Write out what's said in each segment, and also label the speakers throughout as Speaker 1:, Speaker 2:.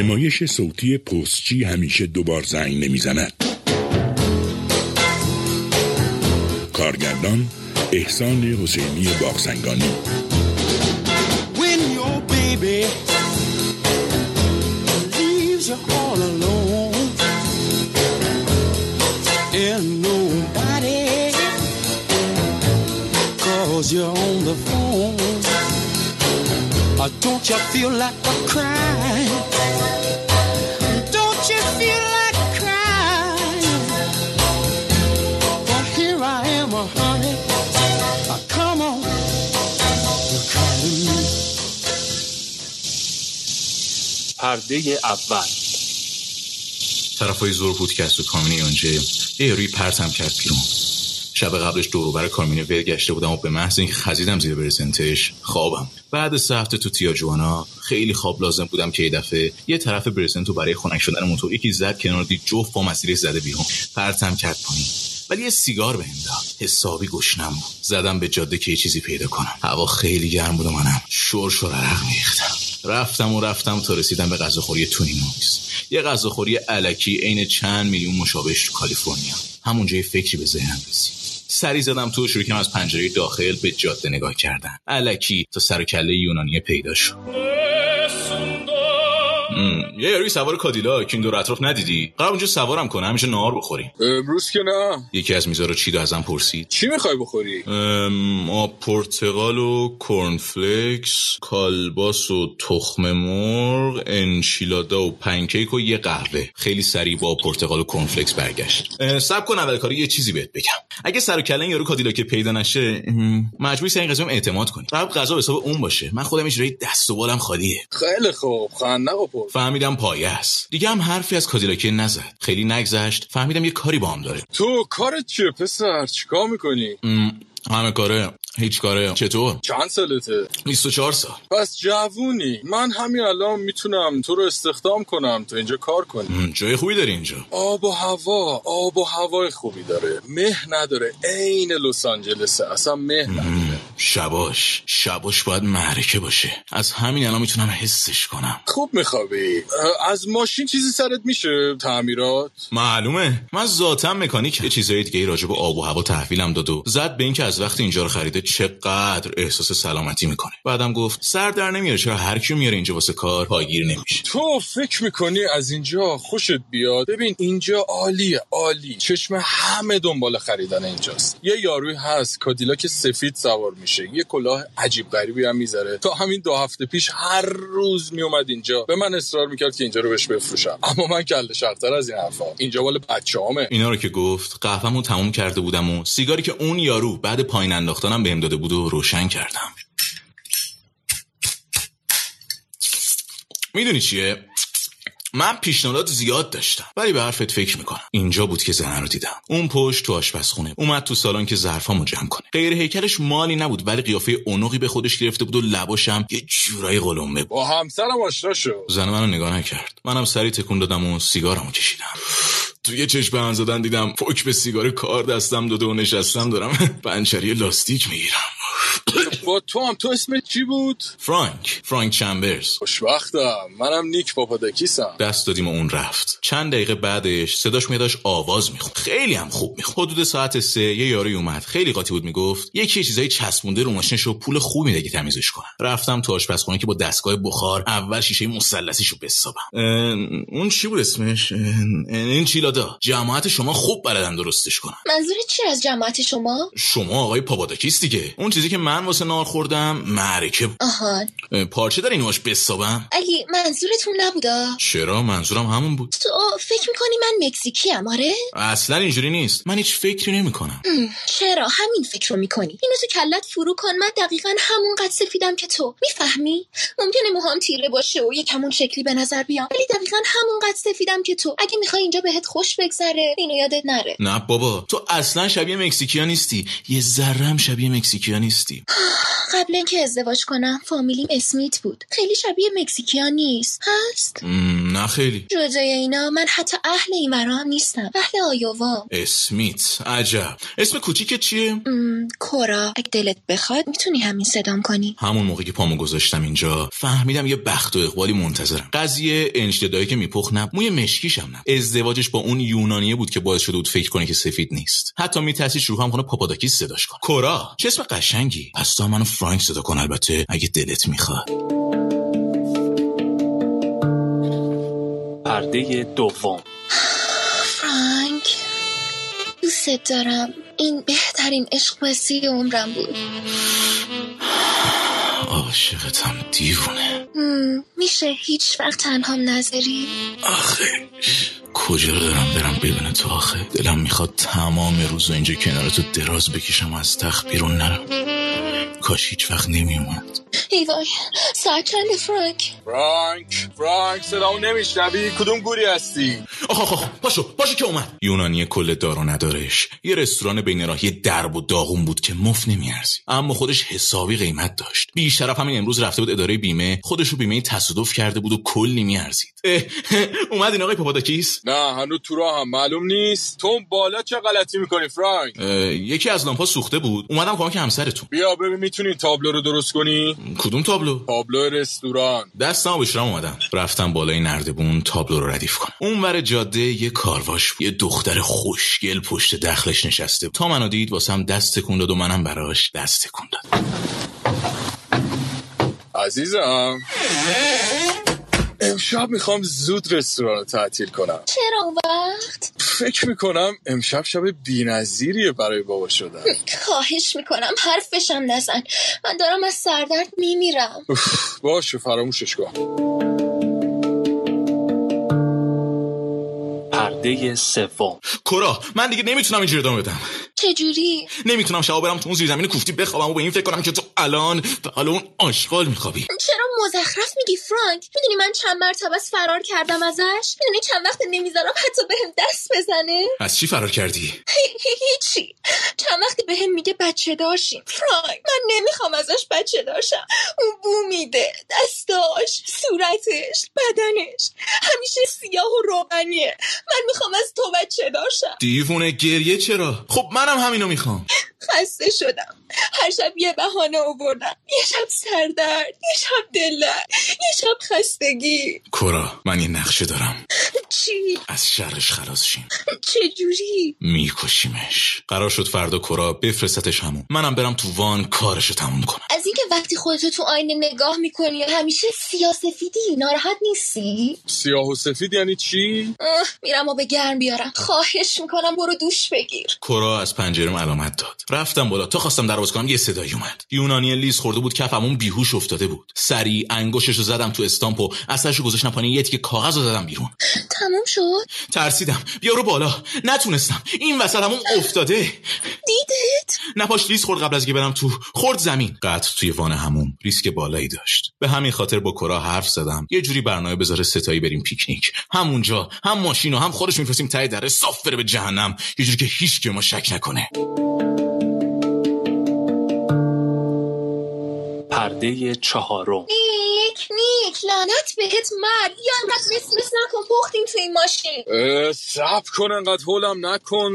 Speaker 1: نمایش صوتی پستچی همیشه دوبار زنگ نمی‌زند. کارگردان احسان حسینی باغسنگانی
Speaker 2: when your baby leaves you all alone and nobody calls you on the phone uh, don't you feel like a crying don't you feel like crying well here I am uh, honey uh, come on cry to me
Speaker 3: پرده اول
Speaker 4: طرفای زور پودکست و کامینی اونجا یه یاروی پرتم کرد بیرون شب قبلش دوروبر کامینه ول گشته بودم و به محض اینکه خزیدم زیر برزنتش خوابم. بعد سه هفته تو تیاجوانا خیلی خواب لازم بودم که یه دفعه یه طرف برزنتو برای خنک شدن موتور یکی زد کنار دید جفت با مسیرش زده بیرون. پرتم کرد پایین. ولی یه سیگار بهم داد. حسابی گشنم بود. زدم به جاده که یه چیزی پیدا کنم. هوا خیلی گرم بود و منم شور شور عرق میریختم. رفتم و رفتم تا رسیدم به غذاخوری تونینوکس یه غذاخوری علکی عین چند میلیون مشابهش تو کالیفرنیا. همونجا یه فکری به ذهنم رسید. سری زدم تو شروع کردم از پنجره داخل به جاده نگاه کردن. علکی تا سر کله یونانی پیدا شد. یه یارویی سوار کادیلاکه این دور اطراف ندیدی؟ قراره اونجا سوارم کنه همیشه نهار بخوریم
Speaker 5: امروز که نه.
Speaker 4: یکی از میزا رو چید و ازم پرسید؟
Speaker 5: چی می‌خوای بخوری؟
Speaker 4: ام، آب پرتقال و کورنفلکس کالباس و تخم مرغ انشیلادا و پنکیک و یه قهوه. خیلی سریع با پرتقال و کورنفلکس برگشت. صبر کن اول کاری یه چیزی بهت بگم. اگه سر و کله یارو کادیلاک پیدا نشه مجبوری سر این قضیه اعتماد کنی. قبل غذا حساب اون باشه. من خودم اینجوری دست و بالم خالیه.
Speaker 5: خیلی خوب. خندقو پر.
Speaker 4: فهمیدم پایه است. دیگه هم حرفی از کادیلاکی نزد. خیلی نگذشت. فهمیدم یه کاری باهام داره.
Speaker 5: تو کارت چیه پسر؟ چیکار می‌کنی؟
Speaker 4: همه کاره. هیچ کاره. چطور؟
Speaker 5: چند سالته؟
Speaker 4: 24 سال.
Speaker 5: پس جوونی. من همین الان می‌تونم تو رو استخدام کنم. تو اینجا کار کنی.
Speaker 4: جای خوبی داری اینجا.
Speaker 5: آب و هوا. آب و هوای خوبی داره. مه نداره. عین لس آنجلسه. اصلا مه نداره.
Speaker 4: شباش. شباش باید معرکه باشه. از همین الان می‌تونم حسش کنم.
Speaker 5: خوب میخوابی. از ماشین چیزی سرت میشه؟ تعمیرات؟
Speaker 4: معلومه. من ذاتم مکانیک. یه چیزای دیگه راجع به آب و هوا تحویلم داد و زد به اینکه از وقتی اینجا رو خریده چقدر احساس سلامتی می‌کنه. بعدم گفت سر در نمیاره. چرا هر کیو میاره اینجا واسه کار پایگیر نمیشه.
Speaker 5: تو فکر می‌کنی از اینجا خوشت بیاد؟ ببین اینجا عالیه عالی. چشم همه دنبال خریدن اینجاست. یه یاروی هست کادیلاک سفید سوار میشه. یه کلاه عجیب غریبی هم می‌ذاره. تا همین دو هفته پیش هر روز میومد اینجا. به من اصرار می‌کرد که اینجا رو بهش بفروشم. اما من کله شرطر از این حرفا. اینجا مال بچه‌هامه.
Speaker 4: اینا رو که گفت قهوه‌مو تموم کرده بودم و سیگاری که اون یارو بعد پایین انداختنم بهم داده بود و روشن کردم. می‌دونی چیه؟ من پیشنهاد زیاد داشتم ولی به حرفت فکر می‌کنم. اینجا بود که زنه رو دیدم. اون پشت تو آشپزخونه. اومد تو سالن که ظرفامو جمع کنه. غیر هیکلش مالی نبود ولی قیافه اونقی به خودش گرفته بود و لباشم یه جورای قلمبه بود
Speaker 5: با همسرم آشنا شو.
Speaker 4: زن منو نگاه نکرد. منم سری تکون دادم و سیگارمو کشیدم. توی چشم هم زدن دیدم فوک به سیگار کار دستم داده و نشستم دارم پنچری لاستیک می‌گیرم.
Speaker 5: با تو هم. تو اسمت چی بود؟
Speaker 4: فرانک. فرانک چمبرز.
Speaker 5: خوشبختم. منم نیک پاپاداکیسم
Speaker 4: دست دادیم و اون رفت. چند دقیقه بعدش صداش میداش آواز می‌خوند. خیلی هم خوب می‌خوند. حدود ساعت سه یه یاری اومد. خیلی قاطی بود می‌گفت. یکی یه چیزای چسبونده رو ماشینش و پول خوب میده که تمیزش کنن. رفتم تو آشپزخونه که با دستگاه بخار اول شیشه مثلثیشو بسابم. اون چی بود اسمش؟ این چیلادا. جماعت شما خوب بلدن درستش کنن.
Speaker 6: منظورت چی از جماعت شما؟
Speaker 4: شما آقای پاپاداکیس دیگه. اون چیزی که من واسه نهار خوردم. معرکه اه، پارچه داری اینو باش بسابم.
Speaker 6: ولی منظورتون نبودا؟
Speaker 4: چرا؟ منظورم همون بود.
Speaker 6: تو فکر می‌کنی من مکزیکی ام آره؟
Speaker 4: اصلا اینجوری نیست. من هیچ فکری نمی‌کنم.
Speaker 6: چرا؟ همین فکر رو می‌کنی. اینو تو کلت فرو کن. من دقیقا همونقدر سفیدم که تو. می‌فهمی؟ ممکنه موهام تیره باشه و یکم اون شکلی به نظر بیام. ولی دقیقا همونقدر سفیدم که تو. اگه می‌خوای اینجا بهت خوش بگذره اینو یادت نره.
Speaker 4: نه بابا. تو اصلا شبیه مکزیکیا نیستی. یه ذره هم شبیه مکزیکیا نیستی.
Speaker 6: قبل اینکه ازدواج کنم فامیلیم اسمیت بود. خیلی شبیه مکزیکیا نیست. هست؟
Speaker 4: نه خیلی.
Speaker 6: جدای اینا من حتی اهل این هم نیستم. اهل آیوام
Speaker 4: اسمیت. عجب. اسم کوچیک چیه؟
Speaker 6: م، کورا. اگه دلت بخواد می‌تونی همین صدام کنی.
Speaker 4: همون موقعی که پامو گذاشتم اینجا فهمیدم یه بخت و اقبالی منتظرم. قضیه انشیلادایی که میپخت و موی مشکیشم نه. ازدواجش با اون یونانیه بود که باعث شده بود فکر کنه که سفید نیست. حتی میترسید شروع هم کنه پاپاداکیس صداش کن کورا چه اسم قشنگی. پس منو فرانک صدا کن البته اگه دلت می‌خواد.
Speaker 3: پرده دوم.
Speaker 6: فرانک دوست دارم. این بهترین عشق بازی عمرم بود.
Speaker 4: عاشقتم دیوونه.
Speaker 6: میشه هیچ وقت تنهام نذاری؟
Speaker 4: آخه کجا رو دارم برم بدون تو آخه؟ دلم می‌خواد تمام روز اینجا کنار تو دراز بکشم و از تخت بیرون نرم. کاش هیچ وقت نمیومد
Speaker 6: ای وای ساعت چنده فرانک؟
Speaker 5: فرانک فرانک صدامو نمیشنوی؟ کدوم گوری هستی؟
Speaker 4: آخ آخ پاشو پاشو که اومد. یونانی کل دار و ندارش. یه رستوران بین راهی درب و داغون بود که مفت نمیارزید. اما خودش حسابی قیمت داشت. بیشرف همین امروز رفته بود اداره بیمه. خودش رو بیمه تصادف کرده بود و کلی میارزید اومد این آقای پاپاداکیس
Speaker 5: نه هنوز تو راه هم معلوم نیست. تو بالا چه غلطی می‌کنی فرانک؟
Speaker 4: یکی از لامپا سوخته بود. اومدم کمک همسرتون.
Speaker 5: بیا ببین می‌تونی تابلو رو درست کنی؟
Speaker 4: کدوم تابلو؟
Speaker 5: تابلو رستوران.
Speaker 4: دستم بشرم اومدم رفتم بالای نردبون تابلو رو ردیف کنم اونور جاده یه کارواش بود. یه دختر خوشگل پشت دخلش نشسته بود. تا منو دید واسم دست تکون داد و منم براش دست تکون داد.
Speaker 5: عزیزم. امشب می‌خوام زود رستوران رو تعطیل کنم.
Speaker 6: چرا وقت؟
Speaker 5: فکر می‌کنم امشب شب بینظیریه برای بابا شدن.
Speaker 6: خواهش می‌کنم حرفشم نزن. من دارم از سردرد میمیرم.
Speaker 5: باشه فراموشش کن.
Speaker 3: پرده سوم.
Speaker 4: کرا من دیگه نمی‌تونم اینجوری ادامه بدم.
Speaker 6: چجوری؟
Speaker 4: نمی‌تونم شبا برم تو اون زیرزمین کوفتی بخوابم و به این فکر کنم که تو الان به حال اون آشغال میخوابی.
Speaker 6: چرا مزخرف میگی فرانک؟ می‌دونی من چند مرتبه از فرار کردم ازش؟ می‌دونی چند وقت نمی‌ذارم حتی بهم دست بزنه؟
Speaker 4: از چی فرار کردی؟
Speaker 6: هیچی. چند وقتی بهم میگه بچه داشتیم فرانک من نمی‌خوام ازش بچه داشتم اون بو میده دستاش صورتش بدنش. همیشه سیاه و روغنیه. من می‌خوام از تو بچه داشتم
Speaker 4: دیوونه گریه چرا؟ خب منم همینو می‌خوام.
Speaker 6: خسته شدم. هر شب یه بهانه آوردم. یه شب سردرد یه شب دلدرد یه شب خستگی.
Speaker 4: کرا من یه نقشه دارم.
Speaker 6: چی؟
Speaker 4: از شرش خلاص شیم.
Speaker 6: چجوری
Speaker 4: میکشیمش. قرار شد فردا کرا بفرستتش همون. منم برم تو وان کارشو تموم کنم.
Speaker 6: از اینکه وقتی خودتو تو آینه نگاه می‌کنی همیشه سیاسفیدی ناراحت نیستی؟
Speaker 5: سیاه و سفید یعنی چی؟
Speaker 6: میرم و به گرم بیارم. خواهش می‌کنم برو دوش بگیر.
Speaker 4: کرا از پنجرم علامت داد. رفتم بالا. تا خواستم در کنم یه صدایی اومد. یونانی لیز خورده بود کفمون بیهوش افتاده بود. سری انگشتشو زدم تو استامپ و اثرشو گذاشتم پایین. یه تیکه کاغذ رو زدم بیرون.
Speaker 6: تموم شد؟
Speaker 4: ترسیدم. بیا رو بالا. نتونستم. این وسط همون افتاده.
Speaker 6: دیدت؟
Speaker 4: نپاش لیز خورد قبل از که برم تو. خورد زمین. قطع توی وان همون ریسک بالایی داشت. به همین خاطر با کرا حرف زدم. یه جوری برنامه بذاره ستایی بریم پیکنیک. همونجا هم ماشین و هم خودش میفرستیم ته دره. صاف بره به جهنم. یه جوری که هیچ که ما شک نکنه.
Speaker 3: پرده چهارم.
Speaker 6: نیک نیک لعنت بهت مرد. یا انقدر مس مس نکن پختیم تو این ماشین.
Speaker 5: اه، صبر کن انقدر هولم نکن.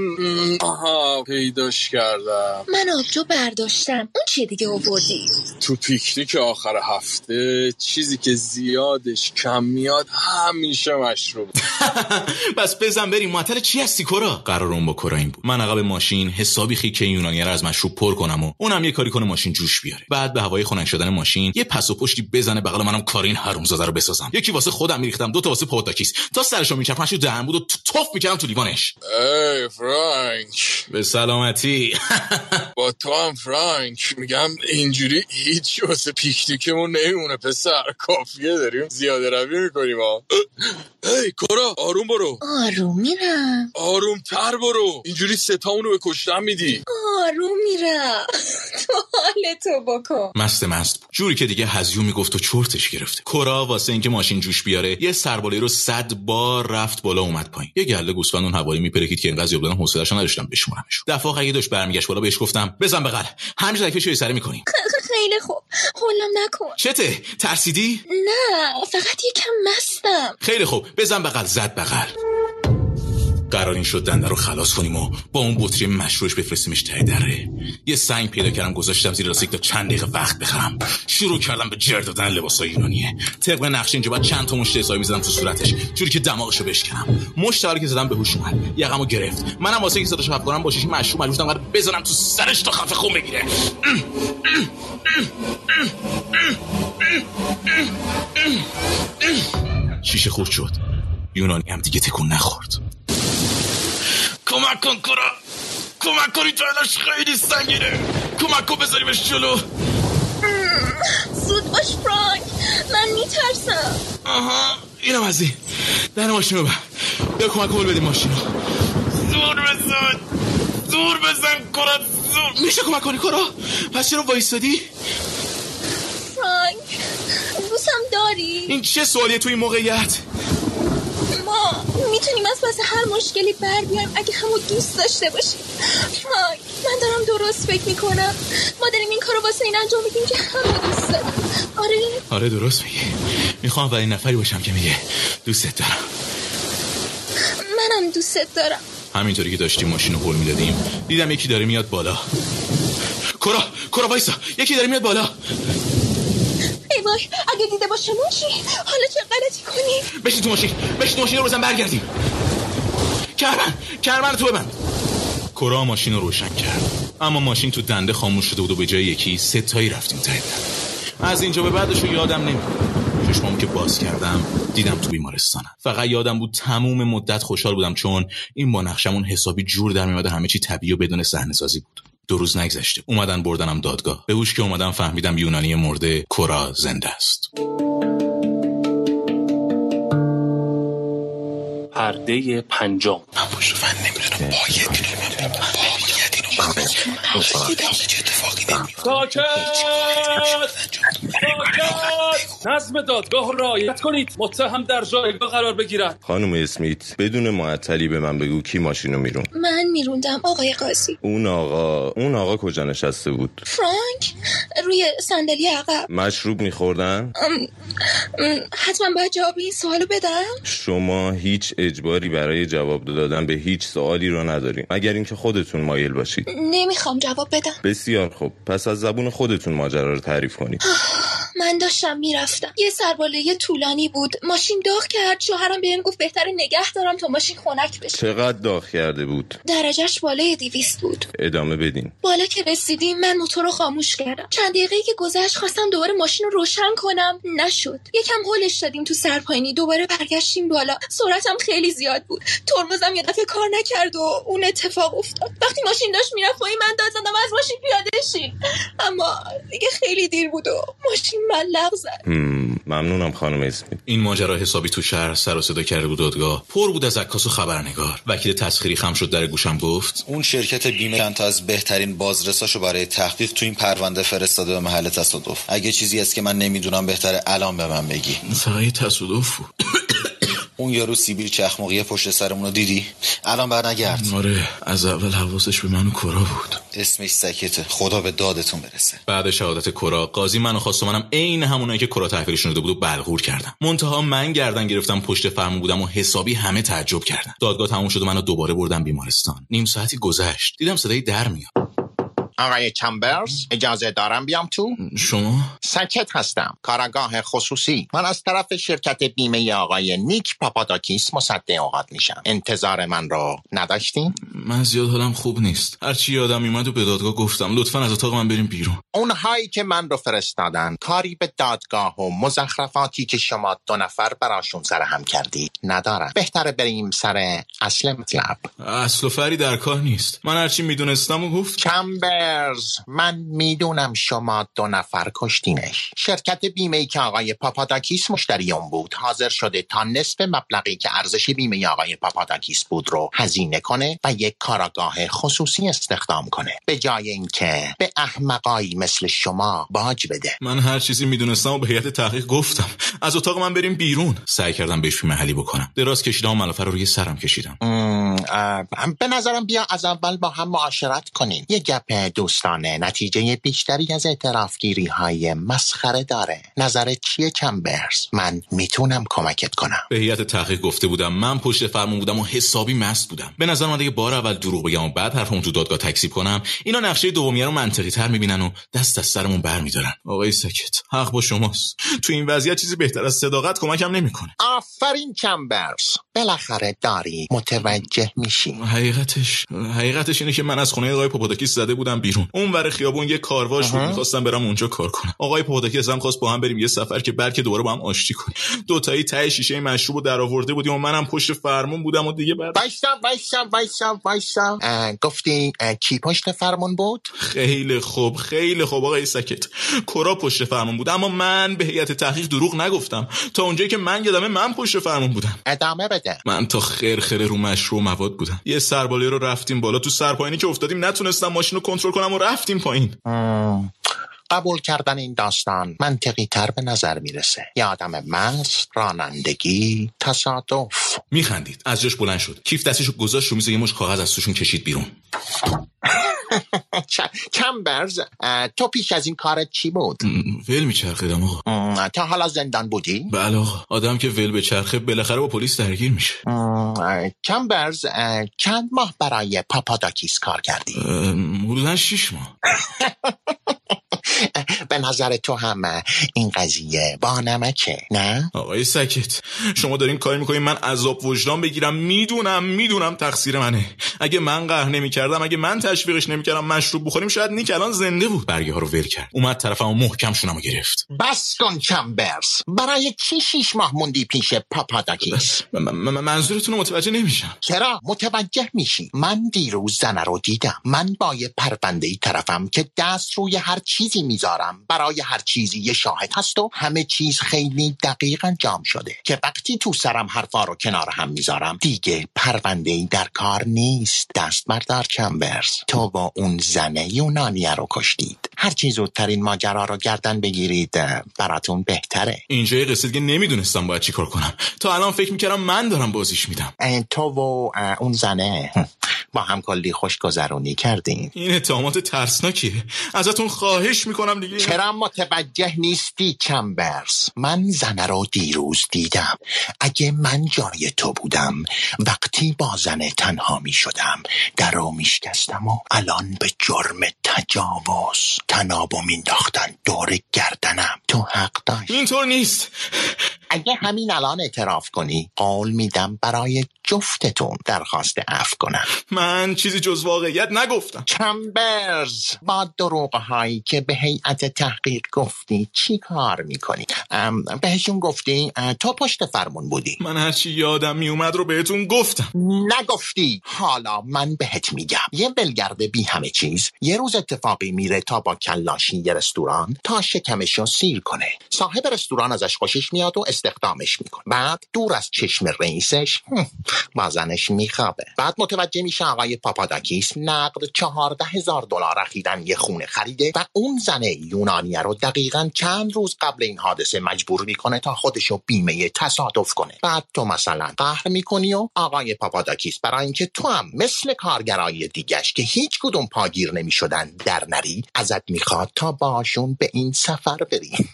Speaker 5: آها پیداش کردم.
Speaker 6: من آبجو برداشتم. اون چیه دیگه آوردی؟
Speaker 5: تو پیکنیک آخر هفته چیزی که زیادش کم میاد همیشه مشروب.
Speaker 4: بس بزن بریم. معطل چی هستی کرا قرارم با کرا این بود. من عقب ماشین حسابی خیک یونانی رو از مشروب پر کنم و اونم یه کاری کنه ماشین جوش بیاره. بعد به هوای خنک شدن ماشین یه پس و پشتی بزنه بغل منم کارین حرومزاده رو بسازم. یکی واسه خودم میریختم دو تا واسه پوداکیس تا سرشو میچرخونم تو دهن بود و توف می‌کردم تو لیوانش.
Speaker 5: ای فرانک.
Speaker 4: به سلامتی.
Speaker 5: با تو هم فرانک میگم اینجوری هیچ واسه پیکنیکمون نمیمونه پسر کافیه داریم زیاده روی می‌کنیم ها. ای کرا آروم برو.
Speaker 6: آروم میرم.
Speaker 5: آروم تر برو. اینجوری ستامونو به کشتن میدی.
Speaker 6: آروم میرم. تو حال تو بکن.
Speaker 4: مست مست. بود جوری که دیگه هزیون می‌گفت و چرتش گرفته. کرا واسه اینکه ماشین جوش بیاره یه سرباله رو صد بار رفت بالا اومد پایین. یه گله گوسفند اون حوالی میپرکید که اینقدر زیاد بودن حوصله‌اشو نداشتم بشمارمش دفعه اگه داشت برمیگشت بالا بهش گفتم بزن بغل. همین ردیفش رو سره می‌کنیم
Speaker 6: خیلی خیلی خوب. حلم نکن.
Speaker 4: چته؟ ترسیدی؟
Speaker 6: نه فقط یکم مستم.
Speaker 4: خیلی خوب. بزن بغل زد بغل. قرار این شد دنده رو خلاص کنیم و با اون بطری مشروعش بفرستیمش ته دره. یه سنگ پیدا کردم گذاشتم زیر لاستیک تا چند دقیقه وقت بخرم. شروع کردم به جر دادن لباسای یونانیه طبق نقشه اینجا باید چند تا مشت حسابی می‌زدم تو صورتش جوری که دماغشو بشکنم. مشت که زدم به هوش اومد. یقمو گرفت. منم واسه اینکه صداش کنم با شیشه مشروب مجبور شدم قرار بزنم تو سرش تا خفه خون بگیره. شیشه خورد شد. یونانی هم دیگه تکون نخورد. کمک کن کرا کمک کنید فعلش خیلی سنگینه. کمک کن بذاریمش جلو.
Speaker 6: زود باش فرانک. من میترسم.
Speaker 4: آها اینم از این. در ماشین رو بر. یا کمک کن بدیم ماشین رو زور بزن. زور بزن کرا زور. میشه کمک کنی کرا پس چرا وایستادی
Speaker 6: فرانک دوستم داری؟
Speaker 4: این چه سوالیه تو این موقعیت؟
Speaker 6: می‌تونیم از پس هر مشکلی بر بیایم؟ اگه همو دوست داشته باشیم. فرانک من دارم درست فکر می‌کنم. ما داریم این کارو واسه این انجام میدیم که همو دوست دارم آره؟
Speaker 4: آره درست میگی. می‌خوام اولین نفری باشم که میگه دوستت دارم.
Speaker 6: منم دوستت دارم.
Speaker 4: همینطوری که داشتیم ماشین رو هل می‌دادیم دیدم یکی داره میاد بالا. کرا کرا وایسا. یکی داره میاد بالا.
Speaker 6: وای اگه دیده باشمون چی حالا چه غلطی کنیم
Speaker 4: بشین تو ماشین. بشین تو ماشین رو بزن برگردیم. کرمن کرمن تو ببند. کرا ماشین رو روشن کرد. اما ماشین تو دنده خاموش شده بود و به جای یکی ستایی رفتیم ته. از اینجا به بعدش رو یادم نمیاد چشمامو که باز کردم دیدم تو بیمارستانم. فقط یادم بود تموم مدت خوشحال بودم چون این با نقشمون حسابی جور در میاد همه چی طبیعی و بدون صحنه بود. دو روز نگذشته. اومدن بردنم دادگاه. به هوش که اومدم فهمیدم یونانی مرده کرا زنده است.
Speaker 3: پرده پنجم.
Speaker 1: من پشت فن نمی‌دونم. باید چه اتفاقی نمیفته
Speaker 3: ساکت. ساکت. نظم دادگاه رعایت کنید. متهم در جایگاه قرار بگیرد.
Speaker 7: خانم اسمیت بدون معطلی به من بگو کی ماشینو میرون.
Speaker 6: من میروندم آقای قاضی.
Speaker 7: اون آقا اون آقا کجا نشسته بود؟
Speaker 6: فرانک روی صندلی عقب.
Speaker 7: مشروب میخوردن؟
Speaker 6: حتما باید جواب این سوالو بدم.
Speaker 7: شما هیچ اجباری برای جواب دادن به هیچ سوالی رو نداریم اگر اینکه خودتون مایل باشید.
Speaker 6: نمی‌خوام جواب بدم.
Speaker 7: بسیار خوب. پس از زبون خودتون ماجرا رو تعریف کنید.
Speaker 6: من داشتم می‌رفتم. یه سرباله طولانی بود. ماشین داغ کرد. شوهرم بهم گفت بهتر نگه دارم تا ماشین خنک بشه.
Speaker 7: چقدر داغ کرده بود؟
Speaker 6: درجهش بالای دیویست بود.
Speaker 7: ادامه بدین.
Speaker 6: بالا که رسیدیم من موتور رو خاموش کردم. چند دقیقه که گذشت خواستم دوباره ماشین رو روشن کنم. نشد. یکم هلش دادیم تو سرپاینی دوباره برگشتیم بالا. سرعتم خیلی زیاد بود. ترمزم یه دفعه کار نکرد و اون اتفاق افتاد. وقتی ماشین داشت می‌رفت پایین من داد زدم از ماشین پیاده شیم. اما دیگه خیلی دیر بود و ماشین ملق زد.
Speaker 7: ممنونم خانم اسمیت.
Speaker 4: این ماجرا حسابی تو شهر سر و صدا کرده بود دادگاه. پر بود از عکاس و خبرنگار. وکیل تسخیری خم شد در گوشم گفت.
Speaker 8: اون شرکت بیمه چند تا از بهترین بازرساشو برای تحقیق تو این پرونده فرستاده به محل تصادف. اگه چیزی هست که من نمی‌دونم بهتره الان به من بگی.
Speaker 4: فقط تصادف بود.
Speaker 8: اون یارو سیبیل چخمقی پشت سرمون رو دیدی؟ الان برنگرد.
Speaker 4: آره از اول حواسش به من و کرا بود.
Speaker 8: اسمش سکته. خدا به دادتون برسه.
Speaker 4: بعد شهادت کرا قاضی منو خواست و منم عین همونایی که کرا تحویلشون داده بود و بلغور کردم. منتها من گردن گرفتم پشت فرمون بودم و حسابی همه تعجب کردن. دادگاه تموم شد و منو دوباره بردم بیمارستان. نیم ساعتی گذشت. دیدم صدای در میاد.
Speaker 9: آقای چمبرز اجازه دارم بیام تو؟
Speaker 4: شما؟
Speaker 9: سکت هستم کاراگاه خصوصی. من از طرف شرکت بیمه آقای نیک پاپاداکیس مصدع اوقات میشم. انتظار من رو نداشتین؟
Speaker 4: من زیاد حالم خوب نیست. هرچی یادم میومد و به دادگاه گفتم. لطفا از اتاق من برین بیرون.
Speaker 9: اونهایی که من رو فرستادن کاری به دادگاه و مزخرفاتی که شما دو نفر براشون سرهم کردید ندارن. بهتره بریم سر اصل مطلب.
Speaker 4: اصل و فرعی در کار نیست. من هرچی می‌دونستم و
Speaker 9: گفتم من می‌دونم شما دو نفر کشتینش. شرکت بیمه ای که آقای پاپاداکیس مشتری اون بود. حاضر شده تا نصف مبلغی که ارزش بیمه آقای پاپاداکیس بود رو هزینه کنه و یک کاراگاه خصوصی استخدام کنه. به جای اینکه به احمقایی مثل شما باج بده.
Speaker 4: من هر چیزی می‌دونستم و به هیئت تحقیق گفتم. از اتاق من برین بیرون. سعی کردم بهش بی‌محلی بکنم. دراز کشیدم و ملافه رو روی سرم کشیدم.
Speaker 9: به نظرم بیا از اول با هم معاشرت کنین یه گپ دوستانه نتیجه بیشتری از اعترافگیری های مسخره داره. نظرت چیه چمبرز من می‌تونم کمکت کنم.
Speaker 4: به هیئت تحقیق گفته بودم من پشت فرمون بودم و حسابی مست بودم. به نظر من اگه بار اول دروغ بگم و بعد حرفمون تو دادگاه تکذیب کنم. اینا نقشه دومیه رو منطقی تر می‌بینن و دست از سرمون برمیدارن. آقای سکت حق با شماست. تو این وضعیت چیزی بهتر از صداقت کمکم نمی‌کنه.
Speaker 9: آفرین چمبرز بالاخره داری متوجه میشی.
Speaker 4: حقیقتش حقیقتش اینه که من از خونه آقای پاپاداکیس زده بودم بیرون. اون ور خیابون یه کارواش بود. می‌خواستم برم اونجا کار کنم. آقای پاپاداکیس هم خواست با هم بریم یه سفر که بلکه دوباره با هم آشتی کنیم. دوتایی ته شیشه مشروب رو در آورده بودیم و منم پشت فرمون بودم و دیگه بعد
Speaker 9: وایسا وایسا وایسا وایسا اه، گفتی اه، کی پشت فرمون بود؟
Speaker 4: خیلی خوب خیلی خوب. آقای سکت کرا پشت فرمون بود. اما من به هیئت تحقیق دروغ نگفتم. تا اونجایی که من یادمه من پشت فرمون بودم.
Speaker 9: ادامه بده.
Speaker 4: من تا خیر خیر رو مشروع مواد بودم. یه سرباله رو رفتیم بالا. تو سرپایینی که افتادیم نتونستم ماشین رو کنترل کنم و رفتیم پایین.
Speaker 9: قبول کردن این داستان منطقی تر به نظر می‌رسه. یه آدم مست رانندگی تصادف.
Speaker 4: میخندید. از جاش بلند شد. کیف دستشو گذاشت رو میز و یه مش کاغذ از توشون کشید بیرون.
Speaker 9: اه، تو پیش از این کارت چی بود؟
Speaker 4: ول میچرخیدم آقا.
Speaker 9: تا حالا زندان بودی؟
Speaker 4: بله آقا. آدم که ول بچرخه بالاخره با پلیس درگیر میشه.
Speaker 9: اه، چند ماه برای پاپاداکیس کار کردی؟
Speaker 4: حدودا شیش ماه.
Speaker 9: نظر تو هم این قضیه با نمکه نه؟
Speaker 4: آقای سکت شما دارین کاری می‌کنین من عذاب وجدان بگیرم. می‌دونم می‌دونم تقصیر منه. اگه من قهر نمی‌کردم اگه من تشویقش نمی‌کردم مشروب بخوریم شاید نیک الان زنده بود. برگه ها رو ول کرد. اومد طرفمو محکم شونمو گرفت.
Speaker 9: بس کن چمبرز برای چی شیش ماه موندی پیش پاپاداکیس
Speaker 4: م- م- م- منظورتون رو متوجه نمیشم.
Speaker 9: چرا؟ متوجه میشی. من دیروز زنه رو دیدم. من با یه پرونده ای طرفم که دست روی هر چیزی می‌ذارم. برای هر چیزی یه شاهد هست و همه چیز خیلی دقیق انجام شده که وقتی تو سرم حرفا رو کنار هم می‌ذارم دیگه پرونده ای در کار نیست. دست بردار چمبرز. تو با اون زنه یونانیه رو کشتید. هر چی زودتر این ماجرا رو گردن بگیرید براتون بهتره.
Speaker 4: اینجا یه قصه دیگه نمی‌دونستم باید چیکار کنم. تا الان فکر می‌کردم من دارم بازیش میدم.
Speaker 9: تو و اون زنه. با هم کلی خوشگذرونی کردین.
Speaker 4: این اتهامات ترسناکیه. ازتون خواهش می‌کنم دیگه.
Speaker 9: چرا متوجه نیستی چمبرز من زنه رو دیروز دیدم. اگه من جای تو بودم وقتی با زنه تنها می شدم در رو می شکستم و الان به جرم تجاوز تنابو مینداختن دور گردنم. تو حق داشت.
Speaker 4: اینطور نیست.
Speaker 9: اگه همین الان اعتراف کنی قول میدم برای جفتتون درخواست عفو کنم.
Speaker 4: من چیزی جز واقعیت نگفتم.
Speaker 9: چمبرز با دروغ هایی که به هیئت تحقیق گفتی چی کار می‌کنی؟ بهشون گفتی تو پشت فرمون بودی.
Speaker 4: من هرچی یادم میومد رو بهتون گفتم.
Speaker 9: نگفتی. حالا من بهت میگم. یه بلگرد بی همه چیز یه روز اتفاقی میره تا با کلاشی یه رستوران تا شکمش رو سیر کنه. صاحب رستوران ازش خوشش میاد و استخدامش می‌کنه. بعد دور از چشم رئیسش هم، با زنش میخوابه. بعد متوجه میشه آقای پاپاداکیس نقد چهارده هزار دلار اخیرا یه خونه خریده و اون زن یونانیه رو دقیقا چند روز قبل این حادثه مجبور می‌کنه تا خودشو بیمه تصادف کنه. بعد تو مثلا قهر می‌کنی و آقای پاپاداکیس برای اینکه تو هم مثل کارگرای دیگش که هیچ کدوم پاگیر نمی‌شدن در نری ازت می‌خواد تا باشون به این سفر بری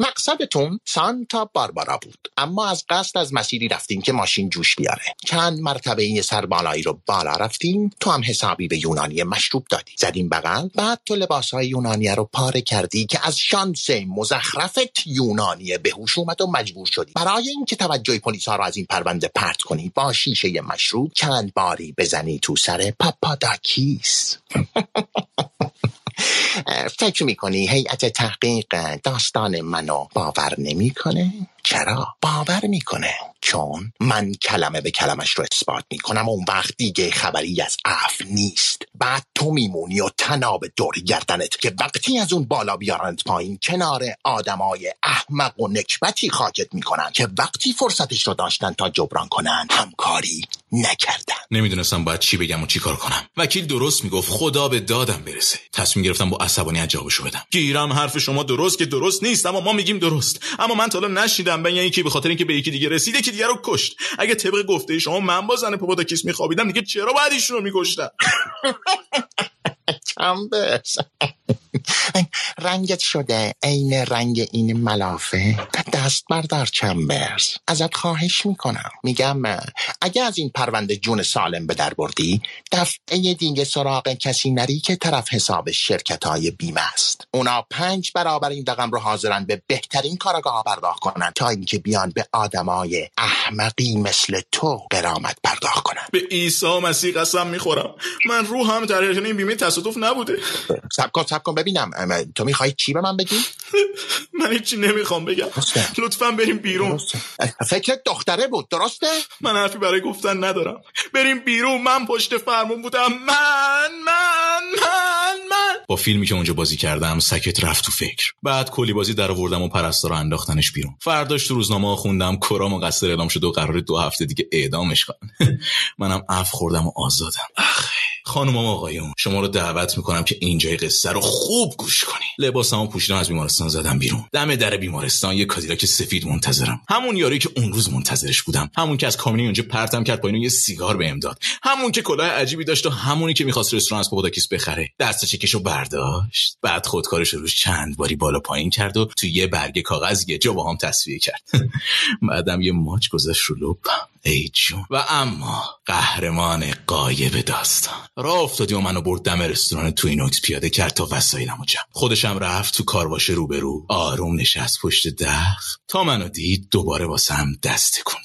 Speaker 9: مقصدتون سانتا باربارا بود. اما از قصد از مسیری رفتیم که ماشین جوش بیاره. چند مرتبه این سربالایی رو بالا رفتیم. تو هم حسابی به یونانی مشروب دادی. زدیم بغل. بعد تو لباسهای یونانی رو پاره کردی که از شانس مزخرفت یونانی به هوش اومد و مجبور شدی. برای اینکه توجه پلیس ها رو از این پرونده پرت کنی با شیشه مشروب چند باری بزنی تو سر پاپاداکیس. فکر می‌کنی هیئت تحقیق داستان منو باور نمی‌کنه؟ چرا؟ باور می‌کنه؟ چون من کلمه به کلمش رو اثبات می‌کنم اون وقت دیگه خبری از عفو نیست. بعد تو میمونی و طناب دور گردنت که وقتی از اون بالا بیارنت پایین کنار آدمای احمق و نکبتی خاکت می‌کنن که وقتی فرصتش رو داشتن تا جبران کنن همکاری نکردن.
Speaker 4: نمی‌دونستم باید چی بگم و چی کار کنم. وکیل درست می‌گفت خدا به دادم برسه. تصمیم گرفتم با عصبانیت جوابشو بدم. گیرم حرف شما درست که درست نیست اما ما میگیم درست. اما من تا نشنیدم بین یکی به خاطر اینکه به یکی دیگه رسید یکی دیگه رو کشت. اگه طبق گفته شما من با زن پاپاداکیس میخوابیدم دیگه چرا باید ایشون رو میکشتم
Speaker 9: چمبرز رنگت شده عین رنگ این ملافه. دست بردار چمبرز ازت خواهش می‌کنم. میگم اگه از این پرونده جون سالم به در بردی دفعه دیگه سراغ کسی نری که طرف حساب شرکت های بیمه است. اونا پنج برابر این رقم رو حاضرن به بهترین کارگاه پرداخت کنن تا اینکه بیان به آدمای احمقی مثل تو قرامت پرداخت کنن.
Speaker 4: به عیسی مسیح قسم می‌خورم. من رو هم در این بیمه تصادف نبوده.
Speaker 9: سب کن سب کن. ببینم تو می‌خوای چی به من بگی؟
Speaker 4: من هیچی نمی‌خوام بگم. لطفا بریم بیرون.
Speaker 9: فکر دختره بود درسته؟
Speaker 4: من حرفی برای گفتن ندارم. بریم بیرون. من پشت فرمون بودم. من من من من. با فیلمی که اونجا بازی کردم سکت رفت تو فکر. بعد کلی بازی در آوردم و پرستارا انداختنش بیرون. فرداش تو روزنامه خوندم. کرا مقصر اعدام شده و قرار دو هفته دیگه اعدامش کنن. منم عفو خوردم و آزادم. آخه. خانم و آقایون شما رو دعوت می‌کنم که اینجای قصه رو خوب گوش کنی. لباسمو پوشیدم از بیمارستان زدم بیرون. دم در بیمارستان یه کادیلاک سفید منتظرم. همون یارویی که اون روز منتظرش بودم. همون که از کامیون اونجا پرتم کرد پایین یه سیگار بهم داد. همون که کلاه عجیبی داشت و همونی که می‌خواست رستوران از پاپاداکیس بخره. دسته چکشو برداشت. بعد خودکارش رو چند باری بالا پایین کرد و تو یه برگ کاغذ یه جا با هم تسویه کرد. بعدم یه ماچ گذاشت رو لبم ای جون. و اما قهرمان قایب داستان. راه افتادی و منو برد دم رستوران توینوکس پیاده کرد تا وسایلمو جمع. خودشم رفت تو کارواش روبرو. آروم نشست پشت دخ تا منو دید دوباره واسم دست کن